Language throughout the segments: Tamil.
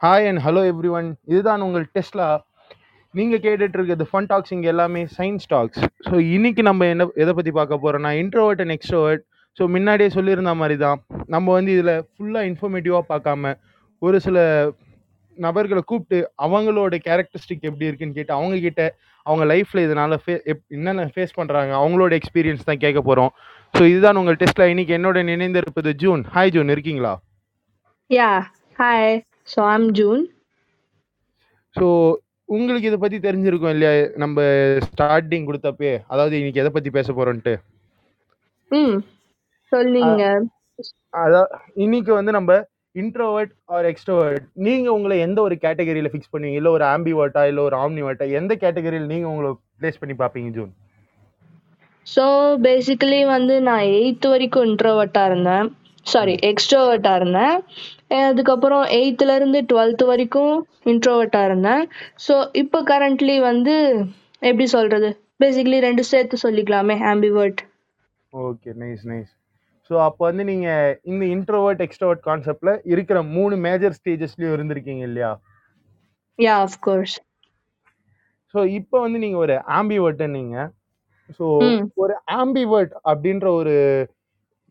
Hi and hello everyone இதுதான் உங்கள் டெஸ்ட்லா நீங்கள் கேட்டுட்ருக்கிறது ஃபன் டாக்ஸ் இங்கே எல்லாமே சயின்ஸ் டாக்ஸ் ஸோ இன்றைக்கி நம்ம என்ன எதை பற்றி பார்க்க போகிறோம்னா இன்ட்ரோவர்ட் அண்ட் எக்ஸ்ட்ரோவர்ட் ஸோ முன்னாடியே சொல்லியிருந்த மாதிரி தான் நம்ம வந்து இதில் ஃபுல்லாக இன்ஃபர்மேட்டிவாக பார்க்காம ஒரு சில நபர்களை கூப்பிட்டு அவங்களோட கேரக்டரிஸ்டிக் எப்படி இருக்குன்னு கேட்டு அவங்கக்கிட்ட அவங்க லைஃப்பில் இதனால் ஃபே எப் என்னென்ன ஃபேஸ் பண்ணுறாங்க அவங்களோட எக்ஸ்பீரியன்ஸ் தான் கேட்க போகிறோம் ஸோ இதுதான் உங்கள் டெஸ்ட்டில் இன்னைக்கு என்னோட நினைந்திருப்பது ஜூன் ஹாய் ஜூன் இருக்கீங்களா? Yeah hi So I'm June. So உங்களுக்கு இதை பற்றி தெரிஞ்சிருக்கும் இல்லையா? நம்ம ஸ்டார்டிங் கொடுத்தப்பே அதாவது இன்னைக்கு எதை பற்றி பேச போகிறோன்ட்டு ம். சொல்லுங்க அதான் இன்னைக்கு வந்து நம்ம இன்ட்ரோவர்ட் ஆர் எக்ஸ்ட்ரோவர்ட் நீங்கள் உங்களை எந்த ஒரு கேட்டகரியில் ஃபிக்ஸ் பண்ணுவீங்க? இல்லை ஒரு ஆம்பிவர்ட்டா இல்லை ஒரு ஆம்னிவர்ட்டா எந்த கேட்டகரியில் நீங்கள் உங்களை ப்ளேஸ் பண்ணி பார்ப்பீங்க ஜூன் ஸோ பேசிக்கலி வந்து நான் எயித்து வரைக்கும் இன்ட்ரோவர்ட்டாக இருந்தேன். சாரி எக்ஸ்ட்ரோவர்ட்டாக இருந்தேன். அதுக்கப்புறம் எயித்துல இருந்து டுவெல்த் வரைக்கும் இன்ட்ரோவர்ட்டாக இருந்தேன். ஸோ இப்போ கரண்ட்லி வந்து எப்படி சொல்றது? பேசிக்கலி ரெண்டு சேர்த்து சொல்லிக்கலாமே ambivert okay nice nice so அப்போ வந்து நீங்கள் இந்த இன்ட்ரோவர்ட் எக்ஸ்ட்ரோவர்ட் கான்செப்டில் இருக்கிற மூணு மேஜர் ஸ்டேஜஸ்லேயும் இருந்திருக்கீங்க இல்லையா? யா அஃப்கோர்ஸ் ஸோ இப்போ வந்து நீங்கள் ஒரு ஆம்பிவர்ட்டு நீங்கள் ஸோ ஒரு ஆம்பிவர்ட் அப்படின்ற ஒரு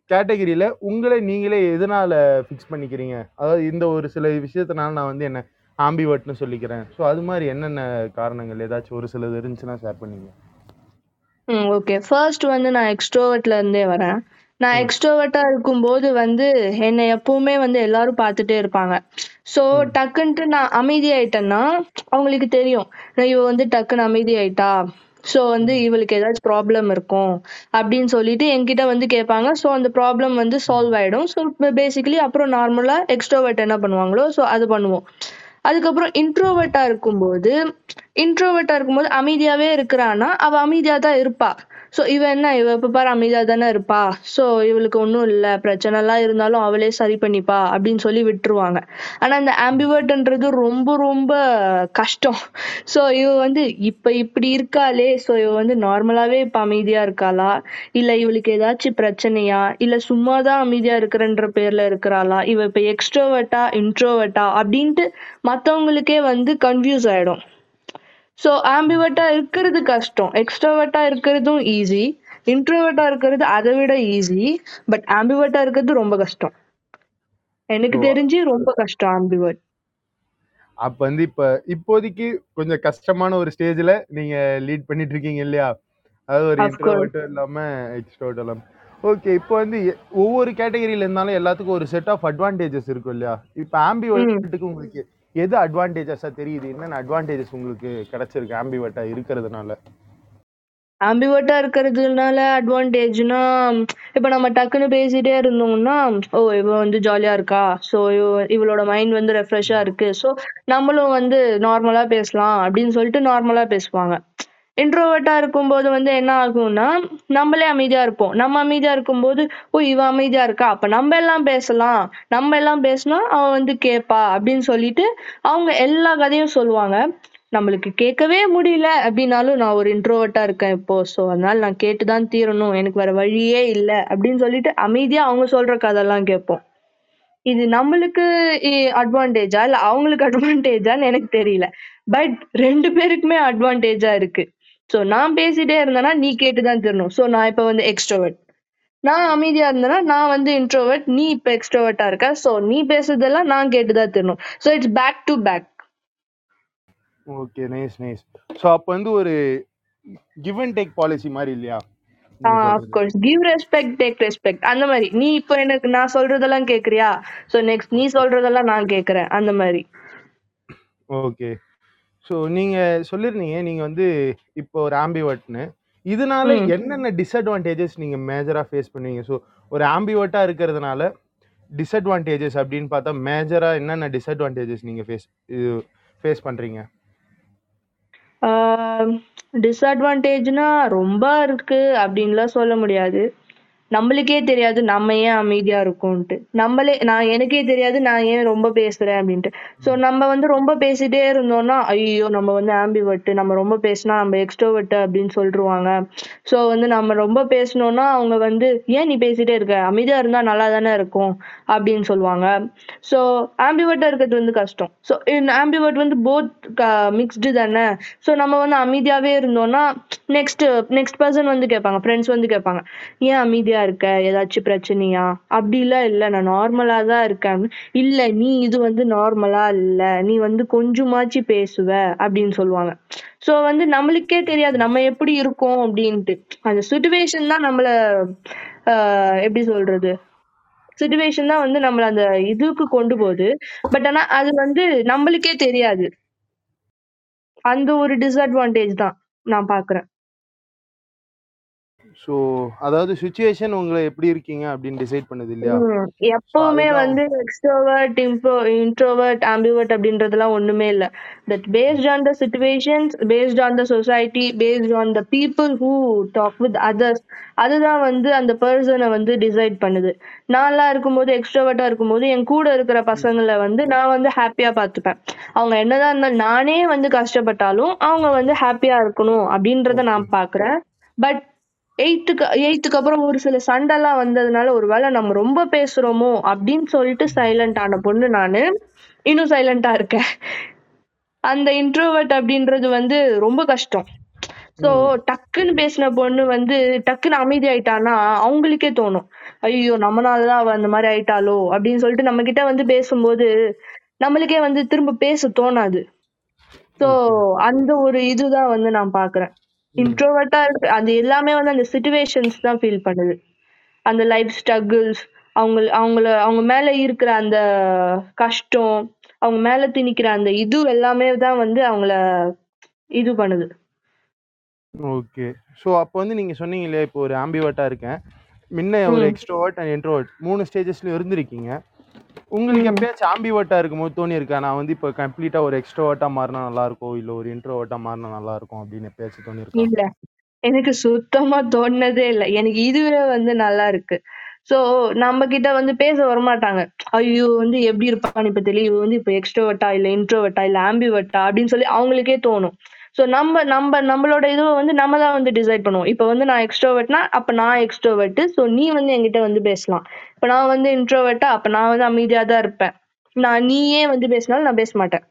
கேட்டகரியில் உங்களை நீங்களே எதனால ஃபிக்ஸ் பண்ணிக்கிறீங்க? அதாவது இந்த ஒரு சில விஷயத்தினால நான் வந்து என்ன ஆம்பிவர்ட்னு சொல்லிக்கிறேன். ஸோ அது மாதிரி என்னென்ன காரணங்கள்? ஏதாச்சும் ஒரு சிலது இருந்துச்சுன்னா ஷேர் பண்ணீங்க. ம் ஓகே ஃபர்ஸ்ட் வந்து நான் எக்ஸ்ட்ரோவர்ட்ல இருந்தே வரேன். நான் எக்ஸ்ட்ரோவர்ட்டா இருக்கும்போது வந்து என்னை எப்பவுமே வந்து எல்லாரும் பார்த்துட்டே இருப்பாங்க. ஸோ டக்குன்ட்டு நான் அமைதியாயிட்டேன்னா அவங்களுக்கு தெரியும். இவ வந்து டக்குன்னு அமைதியாயிட்டா? ஸோ வந்து இவளுக்கு ஏதாச்சும் ப்ராப்ளம் இருக்கும் அப்படின்னு சொல்லிட்டு என்கிட்ட வந்து கேட்பாங்க. ஸோ அந்த ப்ராப்ளம் வந்து சால்வ் ஆகிடும் ஸோ பேசிக்கலி அப்புறம் நார்மலா எக்ஸ்ட்ரோவர்ட் என்ன பண்ணுவாங்களோ ஸோ அது பண்ணுவோம். அதுக்கப்புறம் இன்ட்ரோவர்ட்டா இருக்கும்போது இன்ட்ரோவர்ட்டா இருக்கும்போது அமைதியாவே இருக்கிறான்னா அவள் அமைதியாக தான் இருப்பாள் ஸோ இவ என்ன? இவ இப்போ பாரு அமைதியாக தானே இருப்பா. ஸோ இவளுக்கு ஒன்றும் இல்லை. பிரச்சனைலாம் இருந்தாலும் அவளே சரி பண்ணிப்பா அப்படின்னு சொல்லி விட்டுருவாங்க. ஆனால் இந்த ஆம்பிவர்ட்ன்றது ரொம்ப ரொம்ப கஷ்டம். ஸோ இவ வந்து இப்போ இப்படி இருக்காளே. ஸோ இவ வந்து நார்மலாகவே இப்போ அமைதியாக இருக்காளா? இல்லை இவளுக்கு ஏதாச்சும் பிரச்சனையா? இல்லை சும்மா தான் அமைதியாக இருக்கிறன்ற பேரில் இருக்கிறாளா? இவ இப்போ எக்ஸ்ட்ரோவர்ட்டா இன்ட்ரோவர்ட்டா அப்படின்ட்டு மற்றவங்களுக்கே வந்து கன்ஃபியூஸ் ஆகிடும் ஸோ ஆம்பிவர்ட்டா இருக்கிறது கஷ்டம். எக்ஸ்ட்ரோவர்ட்டா இருக்கிறதும் ஈஸி இன்ட்ரோவர்ட்டா இருக்கிறது அதை விட ஈஸி பட் ஆம்பிவர்ட்டா இருக்கிறது ரொம்ப கஷ்டம். எனக்கு தெரிஞ்சு ரொம்ப கஷ்டம் ஆம்பிவர்ட் அப்போ வந்து இப்போ இப்போதைக்கு கொஞ்சம் கஷ்டமான ஒரு ஸ்டேஜில் நீங்கள் லீட் பண்ணிட்டு இருக்கீங்க இல்லையா? அதாவது ஒரு இன்ட்ரோவர்ட்டும் இல்லாமல் எக்ஸ்ட்ரோவர்ட் இல்லாமல் ஓகே இப்போ வந்து ஒவ்வொரு கேட்டகரியில் இருந்தாலும் எல்லாத்துக்கும் ஒரு செட் ஆஃப் அட்வான்டேஜஸ் இருக்கும் இல்லையா? இப்போ ஆம்பிவர்ட்டுக்கு உங்களுக்கு எது அட்வான்டேஜஸாக தெரியுது? என்னென்ன அட்வான்டேஜஸ் உங்களுக்கு கிடைச்சிருக்கு? ஆம்பிவட்டா இருக்கிறதுனால. ஆம்பிவர்ட்டா இருக்கிறதுனால அட்வான்டேஜ்னா இப்ப நம்ம டக்குன்னு பேசிட்டே இருந்தோம்னா ஓ இவ வந்து ஜாலியா இருக்கா? ஸோ இவளோட மைண்ட் வந்து ரெஃப்ரெஷ்ஷா இருக்கு. ஸோ நம்மளும் வந்து நார்மலா பேசலாம் அப்படின்னு சொல்லிட்டு நார்மலா பேசுவாங்க. இன்ட்ரோவர்ட்டாக இருக்கும்போது வந்து என்ன ஆகும்னா நம்மளே அமைதியாக இருப்போம். நம்ம அமைதியாக இருக்கும்போது ஓ இவ அமைதியாக இருக்கா? அப்போ நம்ம எல்லாம் பேசலாம். நம்ம எல்லாம் பேசினா அவன் வந்து கேட்பா அப்படின்னு சொல்லிட்டு அவங்க எல்லா கதையும் சொல்லுவாங்க. நம்மளுக்கு கேட்கவே முடியல அப்படின்னாலும் நான் ஒரு இன்ட்ரோவர்ட்டா இருக்கேன் இப்போ. ஸோ அதனால நான் கேட்டுதான் தீரணும். எனக்கு வேற வழியே இல்லை. அப்படின்னு சொல்லிட்டு அமைதியா அவங்க சொல்ற கதையெல்லாம் கேட்போம். இது நம்மளுக்கு அட்வான்டேஜா இல்ல அவங்களுக்கு அட்வான்டேஜான்னு எனக்கு தெரியல. பட் ரெண்டு பேருக்குமே அட்வான்டேஜா இருக்கு. ஸோ நான் பேசிட்டே இருந்தேன்னா நீ கேட்டுதான் தரணும். ஸோ நான் இப்ப வந்து எக்ஸ்ட்ரோவர்ட் நான் அமைதியா இருந்தேன்னா நான் வந்து இன்ட்ரோவர்ட் நீ இப்ப எக்ஸ்ட்ரோவர்ட்டா இருக்க. ஸோ நீ பேசுறதெல்லாம் நான் கேட்டுதான் தரணும். So it's back to back okay nice nice so அப்போ வந்து ஒரு கிவ் அண்ட் டேக் பாலிசி மாதிரி இல்லையா? ஆ of course give respect take respect அந்த மாதிரி. நீ இப்போ எனக்கு நான் சொல்றதெல்லாம் கேக்குறியா? ஸோ நெக்ஸ்ட் நீ சொல்றதெல்லாம் நான் கேக்குறேன். அந்த மாதிரி. ஓகே ஸோ நீங்கள் சொல்லியிருந்தீங்க நீங்கள் வந்து இப்போ ஒரு ஆம்பிவர்ட்னு இதனால ம். என்னென்ன டிஸ்அட்வான்டேஜஸ் நீங்கள் மேஜராக ஃபேஸ் பண்ணுவீங்க? ஸோ ஒரு ஆம்பிவர்ட்டாக இருக்கிறதுனால டிஸ்அட்வான்டேஜஸ் அப்படின்னு பார்த்தா மேஜராக என்னென்ன டிஸ்அட்வான்டேஜஸ் நீங்கள் ஃபேஸ் இது ஃபேஸ் பண்ணுறீங்க டிஸ்அட்வான்டேஜ்னா ரொம்ப இருக்கு அப்படின்லாம் சொல்ல முடியாது. நம்மளுக்கே தெரியாது நம்ம ஏன் அமைதியா இருக்கோம்ட்டு நம்மளே நான் எனக்கே தெரியாது நான் ஏன் ரொம்ப பேசுறேன் அப்படின்ட்டு. சோ நம்ம வந்து ரொம்ப பேசிட்டே இருந்தோம்னா ஐயோ நம்ம வந்து ஆம்பிவர்ட் நம்ம ரொம்ப பேசினா நம்ம எக்ஸ்ட்ரோவர்ட் அப்படின்னு சொல்லிருவாங்க. சோ வந்து நம்ம ரொம்ப பேசணும்னா அவங்க வந்து ஏன் நீ பேசிட்டே இருக்க? அமைதியா இருந்தா நல்லா தானே இருக்கும்? அப்படின்னு சொல்லுவாங்க. சோ ஆம்பிவர்ட்டா இருக்கிறது வந்து கஷ்டம். சோ ஆம்பிவர்ட் வந்து போத் மிக்ஸ்டு தானே? சோ நம்ம வந்து அமைதியாவே இருந்தோம்னா நெக்ஸ்ட் நெக்ஸ்ட் பர்சன் வந்து கேட்பாங்க ஃப்ரெண்ட்ஸ் வந்து கேட்பாங்க ஏன் அமைதியா இருக்க? ஏதாச்சும் பிரச்சனையா? அப்படிலாம் இல்ல. நான் நார்மலா தான் இருக்கேன். இல்ல நீ இது வந்து நார்மலா இல்ல. நீ வந்து கொஞ்சமாச்சு பேசுவ அப்படின்னு சொல்லுவாங்க. சோ வந்து நம்மளுக்கே தெரியாது. நம்ம எப்படி இருக்கோம் அப்படின்ட்டு. அந்த சுச்சுவேஷன் தான் நம்மள ஆஹ் எப்படி சொல்றது? சுச்சுவேஷன் தான் வந்து நம்மள அந்த இதுக்கு கொண்டு போகுது. பட் ஆனா அது வந்து நம்மளுக்கே தெரியாது. அந்த ஒரு டிஸ்அட்வான்டேஜ் தான் நான் பாக்குறேன். ஸோ அதாவது சுச்சுவேஷன் உங்களை எப்படி இருக்கீங்க அப்படின்னு டிசைட் பண்ணுது இல்லையா. எப்பவுமே. வந்து எக்ஸ்ட்ரோவர்ட் இம்ப்ரோ இன்ட்ரோவர்ட் ஆம்பிவர்ட் அப்படின்றதெல்லாம் ஒண்ணுமே இல்ல that based on the situations based on the society based on the people who talk with others அதுதான் வந்து அந்த பர்சனை வந்து டிசைட் பண்ணுது நான்லாம் இருக்கும்போது எக்ஸ்ட்ரோவர்ட்டா இருக்கும்போது என் கூட இருக்கிற பசங்களை வந்து நான் வந்து ஹாப்பியா பார்த்துப்பேன் அவங்க என்னதான் இருந்தாலும் நானே வந்து கஷ்டப்பட்டாலும் அவங்க வந்து ஹாப்பியா இருக்கணும் அப்படின்றத நான் பாக்குறேன் பட் எயித்துக்கு எயித்துக்கு அப்புறம் ஒரு சில சண்டைலாம் வந்ததுனால ஒருவேளை நம்ம ரொம்ப பேசுறோமோ அப்படின்னு சொல்லிட்டு சைலண்ட் ஆன பொண்ணு நானு இன்னும் சைலண்டா இருக்கேன். அந்த இன்ட்ரோவர்ட் அப்படின்றது வந்து ரொம்ப கஷ்டம். சோ டக்குன்னு பேசின பொண்ணு வந்து டக்குன்னு அமைதி ஆயிட்டானா அவங்களுக்கே தோணும். ஐயோ நம்மனாலதான் அவ அந்த மாதிரி ஆயிட்டாளோ அப்படின்னு சொல்லிட்டு நம்ம கிட்ட வந்து பேசும்போது நம்மளுக்கே வந்து திரும்ப பேச தோணாது. சோ அந்த ஒரு இதுதான் வந்து நான் பாக்குறேன். இன்ட்ரோவர்ட்டா இருக்கு. அது எல்லாமே வந்து அந்த சுச்சுவேஷன்ஸ் தான் ஃபீல் பண்ணுது. அந்த லைஃப் ஸ்ட்ரகிள்ஸ் அவங்க அவங்கள அவங்க மேல இருக்கிற அந்த கஷ்டம் அவங்க மேல திணிக்கிற அந்த இது எல்லாமே தான் வந்து அவங்கள இது பண்ணுது. ஓகே ஸோ அப்போ வந்து நீங்கள் சொன்னீங்க இல்லையா? இப்போ ஒரு ஆம்பிவர்ட்டாக இருக்கேன். முன்ன ஒரு ம். எக்ஸ்ட்ரோவர்ட் அண்ட் இன்ட்ரோவர்ட் மூணு ஸ்டேஜஸ்லையும் இருந்திருக்கீங்க. உங்களுக்கு. எப்பயாச்சும் ஆம்பிவர்ட்டாக இருக்கும்போது தோணி இருக்கா நான் வந்து இப்போ கம்ப்ளீட்டாக ஒரு எக்ஸ்ட்ரோவர்ட்டாக மாறினா நல்லா இருக்கும் இல்லை ஒரு இன்ட்ரோவர்ட்டாக மாறினா நல்லா இருக்கும் அப்படின்னு எப்பயாச்சும் தோணி இல்ல. எனக்கு சுத்தமா தோணுனதே இல்ல. எனக்கு இதுவே வந்து நல்லா இருக்கு சோ நம்ம கிட்ட வந்து பேச வரமாட்டாங்க. ஐயோ வந்து எப்படி இருப்பான்னு இப்ப தெரியும் இவ வந்து இப்ப எக்ஸ்ட்ரோவர்ட்டா இல்ல இன்ட்ரோவர்ட்டா இல்ல ஆம்பிவர்ட்டா அப்படின்னு சொல்லி அவங்களுக்கே தோணும். ஸோ நம்ம நம்ம நம்மளோட இதுவை வந்து நம்ம தான் வந்து டிசைட் பண்ணுவோம். இப்போ வந்து நான் எக்ஸ்ட்ரோவர்ட்னா அப்போ நான் எக்ஸ்ட்ரோவர்ட் ஸோ நீ வந்து என்கிட்ட வந்து பேசலாம். இப்போ நான் வந்து இன்ட்ரோவர்ட்டா அப்போ நான் வந்து அமைதியாக தான் இருப்பேன். நான் நீயே வந்து பேசினாலும் நான் பேச மாட்டேன்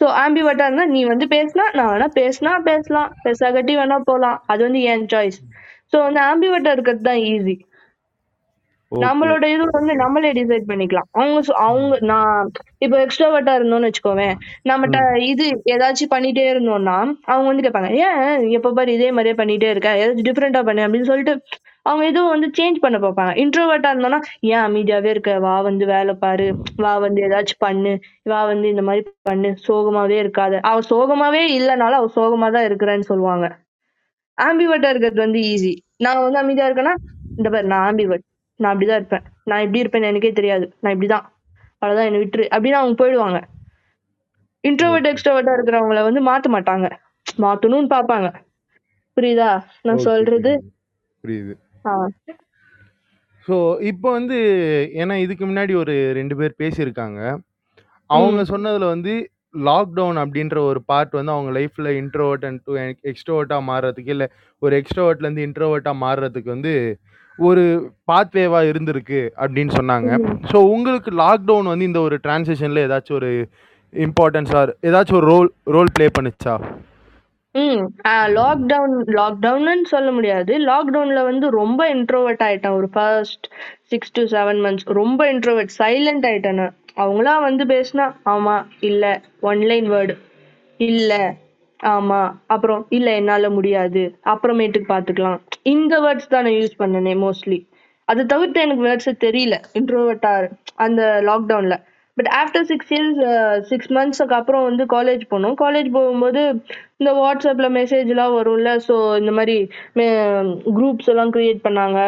ஸோ ஆம்பிவர்ட்டா இருந்தால் நீ வந்து பேசினா நான் வேணா பேசினா பேசலாம். பேசாகட்டி வேணா போகலாம் அது வந்து என் சாய்ஸ் ஸோ வந்து ஆம்பிவர்ட்டா இருக்கிறது தான் ஈஸி நம்மளோட இது வந்து நம்மளே டிசைட் பண்ணிக்கலாம். அவங்க அவங்க நான் இப்போ எக்ஸ்ட்ரோவர்ட்டா இருந்தோம்னு வச்சுக்கோவேன் நம்மகிட்ட இது ஏதாச்சும் பண்ணிட்டே இருந்தோம்னா அவங்க வந்து கேட்பாங்க ஏன் எப்ப பாரு இதே மாதிரியே பண்ணிட்டே இருக்க ஏதாச்சும் டிஃப்ரெண்டா பண்ணு அப்படின்னு சொல்லிட்டு அவங்க எதுவும் வந்து சேஞ்ச் பண்ண பார்ப்பாங்க. இன்ட்ரோவர்ட்டா இருந்தோம்னா ஏன் அமைதியாவே இருக்க வா வந்து வேலை பாரு வா வந்து ஏதாச்சும் பண்ணு வா வந்து இந்த மாதிரி பண்ணு சோகமாவே இருக்காத. அவ சோகமாவே இல்லைனாலும் அவ சோகமா தான் இருக்கிறேன்னு சொல்லுவாங்க. ஆம்பிவர்ட்டா இருக்கிறது வந்து ஈஸி நான் வந்து அமைதியா இருக்கேன்னா இந்த பாரு நான் ஆம்பிவர்ட் நான் அப்படிதான் இருப்பேன். நான் எப்படி இருப்பேன்னு எனக்கே தெரியாது. நான் இப்படிதான். அவ்வளவுதான் என்னை விட்டுரு. அப்படின்னு அவங்க போயிடுவாங்க. இன்ட்ரோவர்ட் எக்ஸ்ட்ரோவர்ட்டா இருக்கிறவங்கள வந்து மாத்த மாட்டாங்க. மாத்தணும்னு பாப்பாங்க புரியுதா? நான் சொல்றது. புரியுது. ஸோ இப்போ வந்து ஏன்னா இதுக்கு முன்னாடி ஒரு ரெண்டு பேர் பேசியிருக்காங்க. அவங்க சொன்னதுல வந்து லாக்டவுன் அப்படின்ற ஒரு பார்ட் வந்து அவங்க லைஃப்ல இன்ட்ரோவர்ட் அண்ட் டு எக்ஸ்ட்ரோவர்ட்டா மாறுறதுக்கு இல்லை ஒரு எக்ஸ்ட்ரோவர்ட்ல இருந்து இன்ட்ரோவர்ட்டா மாறுறதுக்கு வந்து ஒரு பாத்வேவா இருந்திருக்கு அப்படின்னு சொன்னாங்க. ஸோ உங்களுக்கு லாக்டவுன் வந்து இந்த ஒரு டிரான்சிஷன்ல ஏதாச்சும் ஒரு இம்பார்ட்டன்ஸா ஏதாச்சும் ஒரு ரோல் ரோல் ப்ளே பண்ணுச்சா? ம் லாக்டவுன் லாக்டவுன்னு சொல்ல முடியாது. லாக்டவுன்ல வந்து ரொம்ப இன்ட்ரோவர்ட் ஆயிட்டேன். ஒரு first six to seven months ரொம்ப இன்ட்ரோவர்ட் சைலண்ட் ஆயிட்டேன் நான். அவங்களா வந்து பேசினா ஆமா இல்ல ஒன்லைன் வேர்டு இல்ல. ஆமா அப்புறம் இல்ல என்னால முடியாது. அப்புறமேட்டுக்கு பாத்துக்கலாம். இந்த வேர்ட்ஸ் தான் நான் யூஸ் பண்ணனே மோஸ்ட்லி அது தவிர்த்து எனக்கு வேர்ட்ஸ் தெரியல. இன்ட்ரோவர்ட்டா அந்த லாக்டவுன்ல but after six years six மந்த்ஸ்க்கு அப்புறம் வந்து காலேஜ் போனோம். காலேஜ் போகும்போது இந்த வாட்ஸ்அப்ல மெசேஜ் எல்லாம் வரும்ல ஸோ இந்த மாதிரி குரூப்ஸ் எல்லாம் கிரியேட் பண்ணாங்க.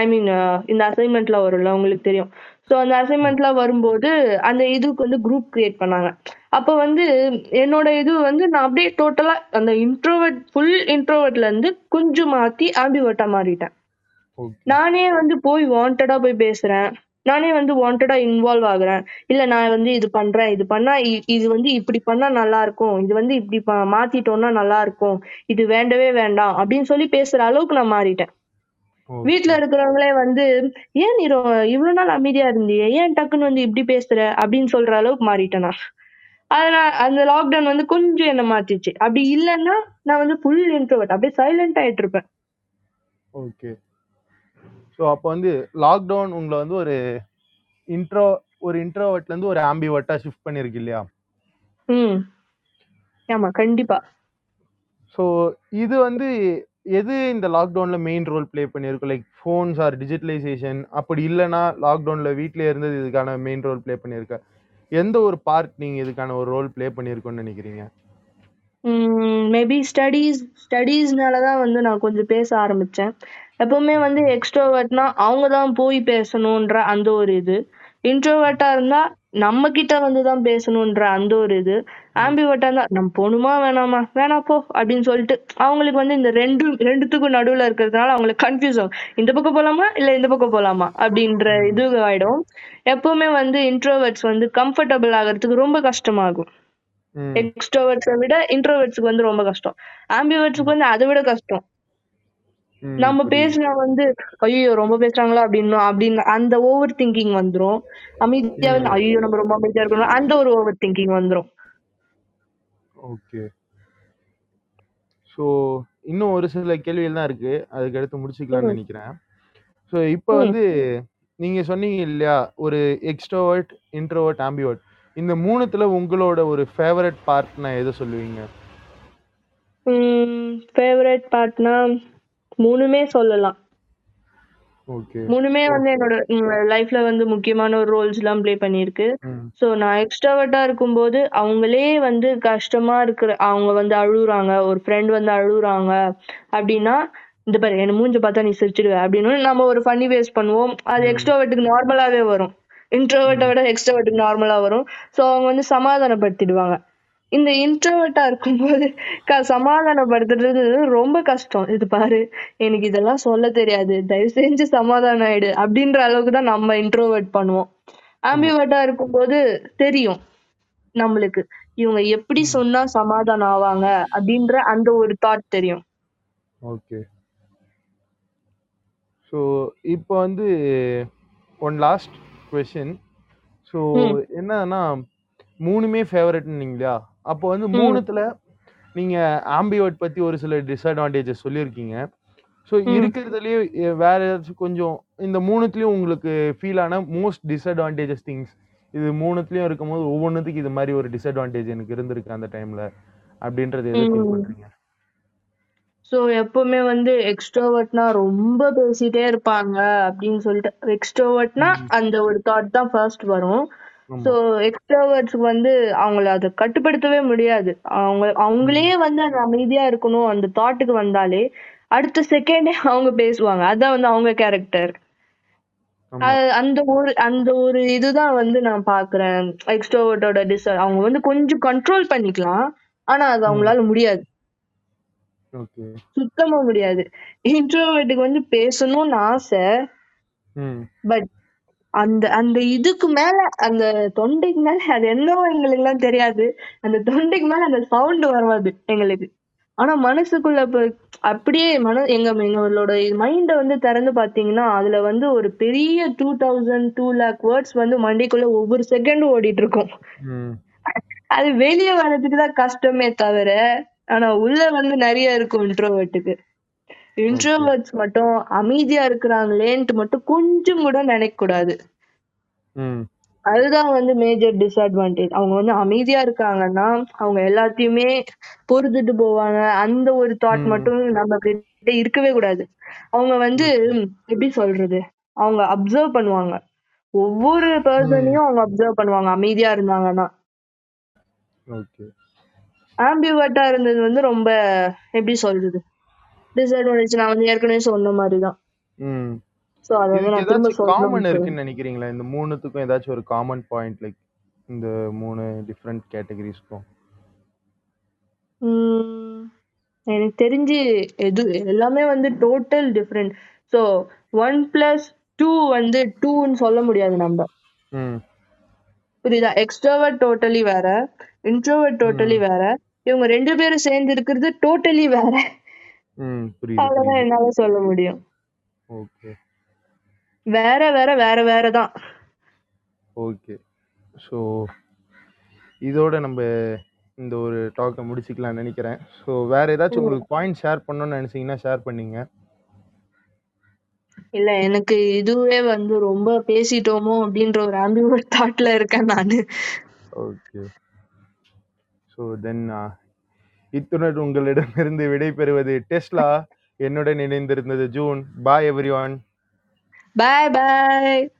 ஐ மீன் uh, இந்த அசைன்மெண்ட்லாம் வரும்ல உங்களுக்கு தெரியும். ஸோ அந்த அசைன்மெண்ட்லாம் வரும்போது அந்த இதுக்கு வந்து குரூப் கிரியேட் பண்ணாங்க. அப்போ வந்து என்னோட இது வந்து நான் அப்படியே டோட்டலா அந்த இன்ட்ரோவர்ட் ஃபுல் இன்ட்ரோவர்ட்ல இருந்து கொஞ்சம் மாத்தி ஆம்பிவர்ட்டா மாறிட்டேன். நானே வந்து போய் வாண்டடா போய் பேசுறேன். நானே வந்து வாண்டடா இன்வால்வ் ஆகுறேன். இல்ல நான் வந்து இது பண்றேன் இது பண்ணா இது வந்து இப்படி பண்ணா நல்லா இருக்கும். இது வந்து இப்படி மாத்திட்டோம்னா நல்லா இருக்கும். இது வேண்டவே வேண்டாம் அப்படின்னு சொல்லி பேசுற அளவுக்கு நான் மாறிட்டேன். வீட்ல ஓகே இருக்கிறவங்களே வந்து ஏன் நீ ரொ- இவ்வளவு நாள் அமைதியா இருந்தியே? ஏன் டக்குன்னு வந்து இப்படி பேசுற? அப்படின்னு சொல்ற அளவுக்கு மாறிட்டேன். நான் அதனால அந்த லாக்டவுன் வந்து கொஞ்சம் என்ன மாத்திச்சு. அப்படி இல்லைன்னா நான் வந்து ஃபுல் இன்ட்ரோவர்ட் அப்படியே சைலண்ட் ஆயிட்டு இருப்பேன். ஓகே. ஸோ அப்போ வந்து லாக்டவுன் உங்களை வந்து ஒரு இன்ட்ரோ ஒரு இன்ட்ரோவர்ட்ல இருந்து ஒரு ஆம்பிவர்ட்டா ஷிஃப்ட் பண்ணிருக்கு இல்லையா? ம். ஆமா கண்டிப்பா. ஸோ இது வந்து எது இந்த லாக்டவுன்ல மெயின் ரோல் ப்ளே பண்ணியிருக்கும் லைக் ஃபோன்ஸ் ஆர் டிஜிட்டலைசேஷன் அப்படி இல்லைன்னா லாக்டவுன்ல வீட்டிலே இருந்தது இதுக்கான மெயின் ரோல் ப்ளே பண்ணியிருக்க. எந்த ஒரு பார்ட் நீங்க இதுக்கான ஒரு ரோல் ப்ளே பண்ணியிருக்கோன்னு நினைக்கிறீங்க? மேபி ஸ்டடீஸ் ஸ்டடீஸ்னால தான் வந்து நான் கொஞ்சம் பேச ஆரம்பித்தேன் எப்போவுமே வந்து எக்ஸ்ட்ரோவர்ட்னா அவங்க தான் போய் பேசணுன்ற அந்த ஒரு இது. இன்ட்ரோவர்ட்டாக இருந்தால் நம்ம கிட்ட வந்து தான் பேசணுன்ற அந்த ஒரு இது. ஆம்பிவர்ட்டா இருந்தா நம்ம போகணுமா வேணாமா? வேணாம் போ அப்படின்னு சொல்லிட்டு அவங்களுக்கு வந்து இந்த ரெண்டு ரெண்டுத்துக்கும் நடுவுல இருக்கிறதுனால அவங்களுக்கு கன்ஃபியூஸ் ஆகும். இந்த பக்கம் போலாமா? இல்ல இந்த பக்கம் போலாமா? அப்படின்ற இது ஆயிடும். எப்பவுமே வந்து இன்ட்ரோவர்ட்ஸ் வந்து கம்ஃபர்டபுள் ஆகிறதுக்கு ரொம்ப கஷ்டமாகும். எக்ஸ்ட்ரோவர்ட்ஸை விட இன்ட்ரோவர்ட்ஸ்க்கு வந்து ரொம்ப கஷ்டம். ஆம்பிவர்ட்ஸ்க்கு வந்து அதை விட கஷ்டம். நம்ம பேசினா வந்து ஐயோ ரொம்ப பேசுறாங்களா? அப்படின்னு அப்படின்னு அந்த ஓவர் திங்கிங் வந்துரும். அமைதியா வந்து ஐயோ நம்ம ரொம்ப அமைதியா இருக்கணும் அந்த ஒரு ஓவர் திங்கிங் வந்துரும். ஓகே. ஸோ இன்னும் ஒரு சில கேள்விகள் தான் இருக்கு. அதுக்கு அடுத்து முடிச்சுக்கலாம்னு நினைக்கிறேன். ஸோ இப்போ வந்து நீங்க சொன்னீங்க இல்லையா ஒரு எக்ஸ்ட்ரோவர்ட் இன்ட்ரோவர்ட் ஆம்பிவர்ட் இந்த மூணுத்துல உங்களோட ஒரு ஃபேவரட் பார்ட்னா எதை சொல்லுவீங்க? ஃபேவரட் பார்ட்னா மூணுமே சொல்லலாம். மூணுமே வந்து என்னோட லைஃப்ல வந்து முக்கியமான ஒரு ரோல்ஸ் எல்லாம் ப்ளே பண்ணியிருக்கு. ம். ஸோ நான் எக்ஸ்ட்ராவர்ட்டா இருக்கும்போது அவங்களே வந்து கஷ்டமா இருக்கிற அவங்க வந்து அழுகுறாங்க ஒரு ஃப்ரெண்ட் வந்து அழுகுறாங்க அப்படின்னா இந்த பாரு என்ன மூஞ்ச பார்த்தா நீ சிரிச்சிடுவ அப்படின்னு நம்ம ஒரு ஃபன்னி பேஸ் பண்ணுவோம். அது எக்ஸ்ட்ரோவர்ட்டுக்கு நார்மலாவே வரும். இன்ட்ரோவர்ட்டை விட எக்ஸ்ட்ரோவர்ட்டுக்கு நார்மலா வரும். ஸோ அவங்க வந்து சமாதானப்படுத்திடுவாங்க. இந்த இன்ட்ரோவர்ட்டா இருக்கும்போது க சமாதானப்படுத்துறது ரொம்ப கஷ்டம். இது பாரு எனக்கு இதெல்லாம் சொல்ல தெரியாது. தயவு செஞ்சு சமாதானம் ஆயிடு. அப்படின்ற அளவுக்கு தான் நம்ம இன்ட்ரோவர்ட் பண்ணுவோம். ஆமா ஆம்பிவர்ட்டா இருக்கும்போது தெரியும் நம்மளுக்கு. இவங்க எப்படி சொன்னா சமாதானம் ஆவாங்க அப்படின்ற அந்த ஒரு தாட் தெரியும். ஓகே. ஸோ இப்போ வந்து ஒன் லாஸ்ட் கொஷின் ஸோ என்னன்னா மூணுமே ஃபேவரட்னு இல்லையா அப்போ வந்து மூணுத்துல நீங்க ஆம்பிவர்ட் பத்தி ஒரு சில டிஸ்அட்வான்டேஜஸ் சொல்லியிருக்கீங்க. ஸோ இருக்கிறதுலயே வேற ஏதாச்சும் கொஞ்சம் இந்த மூணுத்துலயும் உங்களுக்கு ஃபீல் ஆன மோஸ்ட் டிஸ்அட்வான்டேஜஸ் திங்ஸ் இது மூணுத்துலயும் இருக்கும்போது ஒவ்வொன்றுத்துக்கு இது மாதிரி ஒரு டிஸ்அட்வான்டேஜ் எனக்கு இருந்திருக்கு அந்த டைம்ல அப்படின்றது எதை ஃபீல் ம். பண்றீங்க? ஸோ எப்பவுமே வந்து எக்ஸ்ட்ரோவர்ட்னா ரொம்ப பேசிட்டே இருப்பாங்க அப்படின்னு சொல்லிட்டு எக்ஸ்ட்ரோவர்ட்னா அந்த ஒரு தாட் தான் ஃபர்ஸ்ட் வரும். ஸோ ஆமா எக்ஸ்ட்ரோவர்ட்ஸ்க்கு வந்து அவங்கள அதை கட்டுப்படுத்தவே முடியாது. அவங்க அவங்களே வந்து அந்த அமைதியா இருக்கணும் அந்த தாட்டுக்கு வந்தாலே அடுத்த செகண்டே அவங்க பேசுவாங்க. அதான் வந்து அவங்க கேரக்டர் அந்த ஒரு அந்த ஒரு இதுதான் வந்து நான் பாக்குறேன். எக்ஸ்ட்ரோவர்ட்டோட டிஸ் அவங்க வந்து கொஞ்சம் கண்ட்ரோல் பண்ணிக்கலாம். ஆனா அது அவங்களால முடியாது. சுத்தமா முடியாது. இன்ட்ரோவர்ட்டுக்கு வந்து பேசணும்னு ஆசை. பட் அந்த அந்த இதுக்கு மேல அந்த தொண்டைக்கு மேல அது என்னவோ எங்களுக்கு எல்லாம் தெரியாது. அந்த தொண்டைக்கு மேல அந்த சவுண்ட் வராது எங்களுக்கு. ஆனா மனசுக்குள்ள இப்ப அப்படியே மன எங்க எங்களோட மைண்ட வந்து திறந்து பாத்தீங்கன்னா அதுல வந்து ஒரு பெரிய two thousand two lakh words வந்து மண்டைக்குள்ள ஒவ்வொரு செகண்டும் ஓடிட்டு இருக்கும் அது வெளியே வர்றதுக்கு தான் கஷ்டமே தவிர ஆனா உள்ள வந்து நிறைய இருக்கும் இன்ட்ரோவர்ட்டுக்கு ஓகே இன்ட்ரோவர்ட்ஸ் மட்டும் அமைதியா இருக்கிறாங்களேன்ட்டு மட்டும் கொஞ்சம் கூட நினைக்க கூடாது. அதுதான் வந்து மேஜர் டிஸ்அட்வான்டேஜ் அவங்க வந்து அமைதியா இருக்காங்கன்னா அவங்க எல்லாத்தையுமே பொறுத்துட்டு போவாங்க. அந்த ஒரு தாட் மட்டும் நம்ம கிட்ட இருக்கவே கூடாது. அவங்க வந்து எப்படி சொல்றது? அவங்க அப்சர்வ் பண்ணுவாங்க. ஒவ்வொரு பர்சனையும் அவங்க அப்சர்வ் பண்ணுவாங்க. அமைதியா இருந்தாங்கன்னா. ஓகே ஆம்பிவர்ட்டா இருந்தது வந்து ரொம்ப எப்படி சொல்றது? டிஸ்அட்வான்டேஜ் நான் வந்து ஏற்கனவே சொன்ன மாதிரிதான். ம். சோ அதை வந்து நான் திரும்ப காமன் இருக்குன்னு நினைக்கிறீங்களா? இந்த மூணுத்துக்கும் ஏதாச்சும் ஒரு காமன் பாயிண்ட் லைக் இந்த மூணு டிஃப்ரெண்ட் கேட்டகரிஸ்க்கும் எனக்கு தெரிஞ்சு எது எல்லாமே வந்து total different so one plus two வந்து டூன்னு சொல்ல முடியாது நம்ம. புரியுதா? எக்ஸ்ட்ரோவர்ட் டோட்டலி வேற இன்ட்ரோவர்ட் டோட்டலி வேற. இவங்க ரெண்டு பேரும் சேர்ந்து இருக்கிறது டோட்டலி வேற. ம் புரியுது அவ்வளவுதான் புரியுது. என்னால சொல்ல முடியும். ஓகே. வேற வேற வேற வேற தான். ஓகே. ஸோ இதோட நம்ம இந்த ஒரு டாக்கை முடிச்சுக்கலாம்னு நினைக்கிறேன். ஸோ வேற ஏதாச்சும் உங்களுக்கு பாயிண்ட் ஷேர் பண்ணணும்னு நினைச்சீங்கன்னா ஷேர் பண்ணீங்க. இல்ல எனக்கு இதுவே வந்து ரொம்ப பேசிட்டோமோ அப்படின்ற ஒரு ஆம்பிவர்ட் தாட்ல இருக்கேன் நானு. ஓகே. ஸோ தென் இத்துடன் உங்களிடமிருந்து விடைபெறுவது டெஸ்லா. என்னுடன் இணைந்திருந்தது June. Bye everyone bye bye